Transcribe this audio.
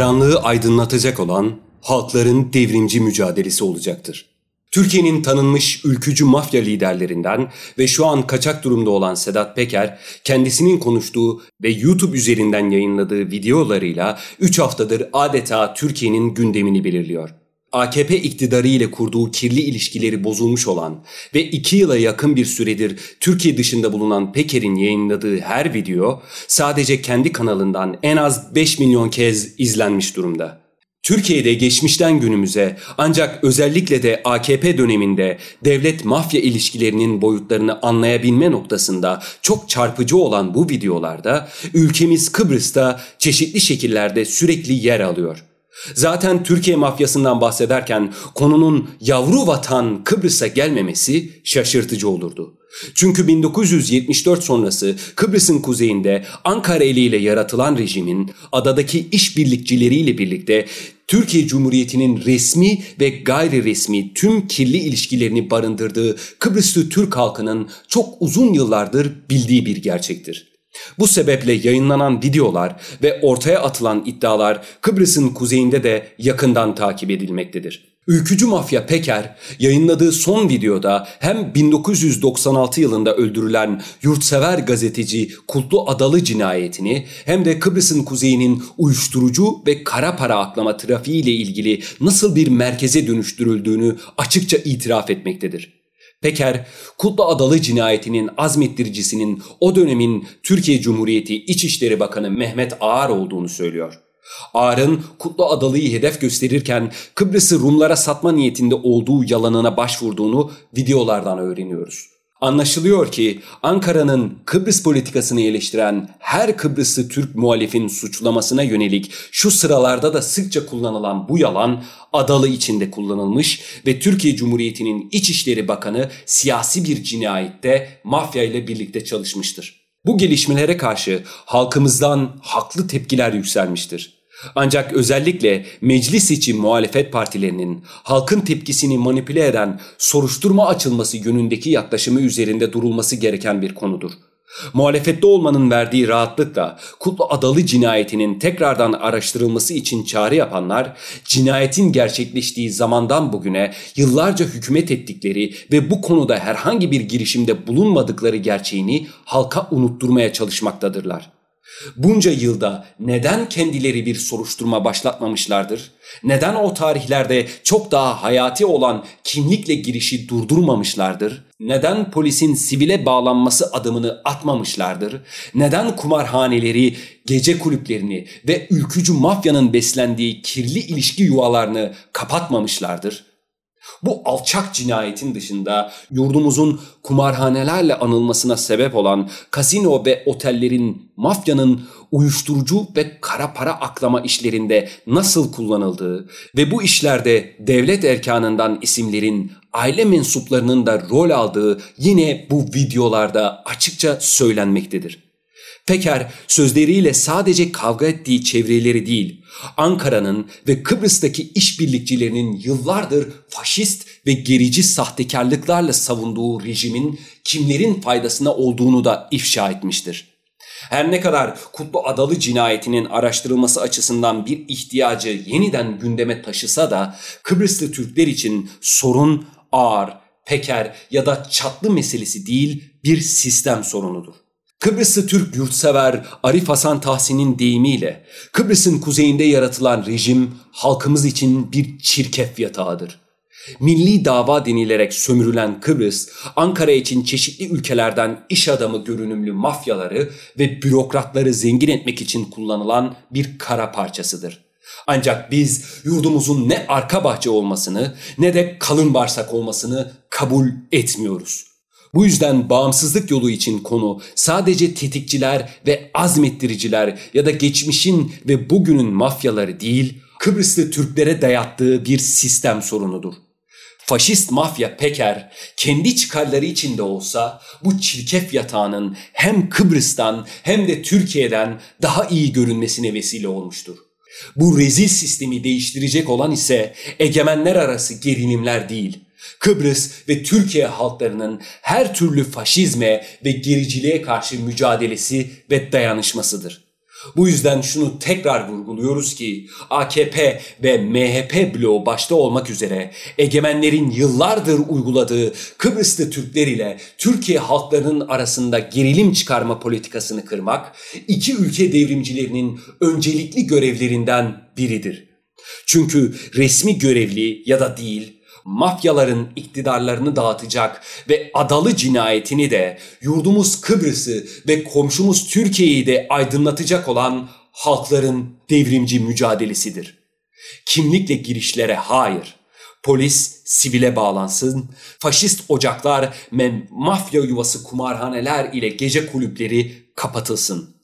karanlığı aydınlatacak olan halkların devrimci mücadelesi olacaktır. Türkiye'nin tanınmış ülkücü mafya liderlerinden ve şu an kaçak durumda olan Sedat Peker, kendisinin konuştuğu ve YouTube üzerinden yayınladığı videolarıyla 3 haftadır adeta Türkiye'nin gündemini belirliyor. AKP iktidarı ile kurduğu kirli ilişkileri bozulmuş olan ve 2 yıla yakın bir süredir Türkiye dışında bulunan Peker'in yayınladığı her video sadece kendi kanalından en az 5 milyon kez izlenmiş durumda. Türkiye'de geçmişten günümüze ancak özellikle de AKP döneminde devlet mafya ilişkilerinin boyutlarını anlayabilme noktasında çok çarpıcı olan bu videolarda ülkemiz Kıbrıs'ta çeşitli şekillerde sürekli yer alıyor. Zaten Türkiye mafyasından bahsederken konunun yavru vatan Kıbrıs'a gelmemesi şaşırtıcı olurdu. Çünkü 1974 sonrası Kıbrıs'ın kuzeyinde Ankara eliyle yaratılan rejimin adadaki işbirlikçileriyle birlikte Türkiye Cumhuriyeti'nin resmi ve gayri resmi tüm kirli ilişkilerini barındırdığı Kıbrıslı Türk halkının çok uzun yıllardır bildiği bir gerçektir. Bu sebeple yayınlanan videolar ve ortaya atılan iddialar Kıbrıs'ın kuzeyinde de yakından takip edilmektedir. Ülkücü mafya Peker yayınladığı son videoda hem 1996 yılında öldürülen yurtsever gazeteci Kutlu Adalı cinayetini hem de Kıbrıs'ın kuzeyinin uyuşturucu ve kara para aklama trafiği ile ilgili nasıl bir merkeze dönüştürüldüğünü açıkça itiraf etmektedir. Peker, Kutlu Adalı cinayetinin azmettiricisinin o dönemin Türkiye Cumhuriyeti İçişleri Bakanı Mehmet Ağar olduğunu söylüyor. Ağar'ın Kutlu Adalı'yı hedef gösterirken Kıbrıs'ı Rumlara satma niyetinde olduğu yalanına başvurduğunu videolardan öğreniyoruz. Anlaşılıyor ki Ankara'nın Kıbrıs politikasını eleştiren her Kıbrıslı Türk muhalifin suçlamasına yönelik şu sıralarda da sıkça kullanılan bu yalan Adalı içinde kullanılmış ve Türkiye Cumhuriyeti'nin İçişleri Bakanı siyasi bir cinayette mafya ile birlikte çalışmıştır. Bu gelişmelere karşı halkımızdan haklı tepkiler yükselmiştir. Ancak özellikle meclis için muhalefet partilerinin halkın tepkisini manipüle eden soruşturma açılması yönündeki yaklaşımı üzerinde durulması gereken bir konudur. Muhalefette olmanın verdiği rahatlıkla Kutlu Adalı cinayetinin tekrardan araştırılması için çağrı yapanlar, cinayetin gerçekleştiği zamandan bugüne yıllarca hükümet ettikleri ve bu konuda herhangi bir girişimde bulunmadıkları gerçeğini halka unutturmaya çalışmaktadırlar. Bunca yılda neden kendileri bir soruşturma başlatmamışlardır? Neden o tarihlerde çok daha hayati olan kimlikle girişi durdurmamışlardır? Neden polisin sivile bağlanması adımını atmamışlardır? Neden kumarhaneleri, gece kulüplerini ve ülkücü mafyanın beslendiği kirli ilişki yuvalarını kapatmamışlardır? Bu alçak cinayetin dışında yurdumuzun kumarhanelerle anılmasına sebep olan kasino ve otellerin mafyanın uyuşturucu ve kara para aklama işlerinde nasıl kullanıldığı ve bu işlerde devlet erkanından isimlerin aile mensuplarının da rol aldığı yine bu videolarda açıkça söylenmektedir. Peker sözleriyle sadece kavga ettiği çevreleri değil, Ankara'nın ve Kıbrıs'taki işbirlikçilerinin yıllardır faşist ve gerici sahtekarlıklarla savunduğu rejimin kimlerin faydasına olduğunu da ifşa etmiştir. Her ne kadar Kutlu Adalı cinayetinin araştırılması açısından bir ihtiyacı yeniden gündeme taşısa da Kıbrıslı Türkler için sorun ağır, peker ya da çatlı meselesi değil bir sistem sorunudur. Kıbrıslı Türk yurtsever Arif Hasan Tahsin'in deyimiyle Kıbrıs'ın kuzeyinde yaratılan rejim halkımız için bir çirkef yatağıdır. Milli dava denilerek sömürülen Kıbrıs, Ankara için çeşitli ülkelerden iş adamı görünümlü mafyaları ve bürokratları zengin etmek için kullanılan bir kara parçasıdır. Ancak biz yurdumuzun ne arka bahçe olmasını ne de kalın bağırsak olmasını kabul etmiyoruz. Bu yüzden bağımsızlık yolu için konu sadece tetikçiler ve azmettiriciler ya da geçmişin ve bugünün mafyaları değil, Kıbrıslı Türklere dayattığı bir sistem sorunudur. Faşist mafya Peker kendi çıkarları içinde olsa bu çirkef yatağının hem Kıbrıs'tan hem de Türkiye'den daha iyi görünmesine vesile olmuştur. Bu rezil sistemi değiştirecek olan ise egemenler arası gerilimler değil, Kıbrıs ve Türkiye halklarının her türlü faşizme ve gericiliğe karşı mücadelesi ve dayanışmasıdır. Bu yüzden şunu tekrar vurguluyoruz ki AKP ve MHP bloğu başta olmak üzere egemenlerin yıllardır uyguladığı Kıbrıslı Türkler ile Türkiye halklarının arasında gerilim çıkarma politikasını kırmak iki ülke devrimcilerinin öncelikli görevlerinden biridir. Çünkü resmi görevli ya da değil mafyaların iktidarlarını dağıtacak ve adalı cinayetini de yurdumuz Kıbrıs'ı ve komşumuz Türkiye'yi de aydınlatacak olan halkların devrimci mücadelesidir. Kimlikle girişlere hayır. Polis sivile bağlansın, faşist ocaklar ve mafya yuvası kumarhaneler ile gece kulüpleri kapatılsın.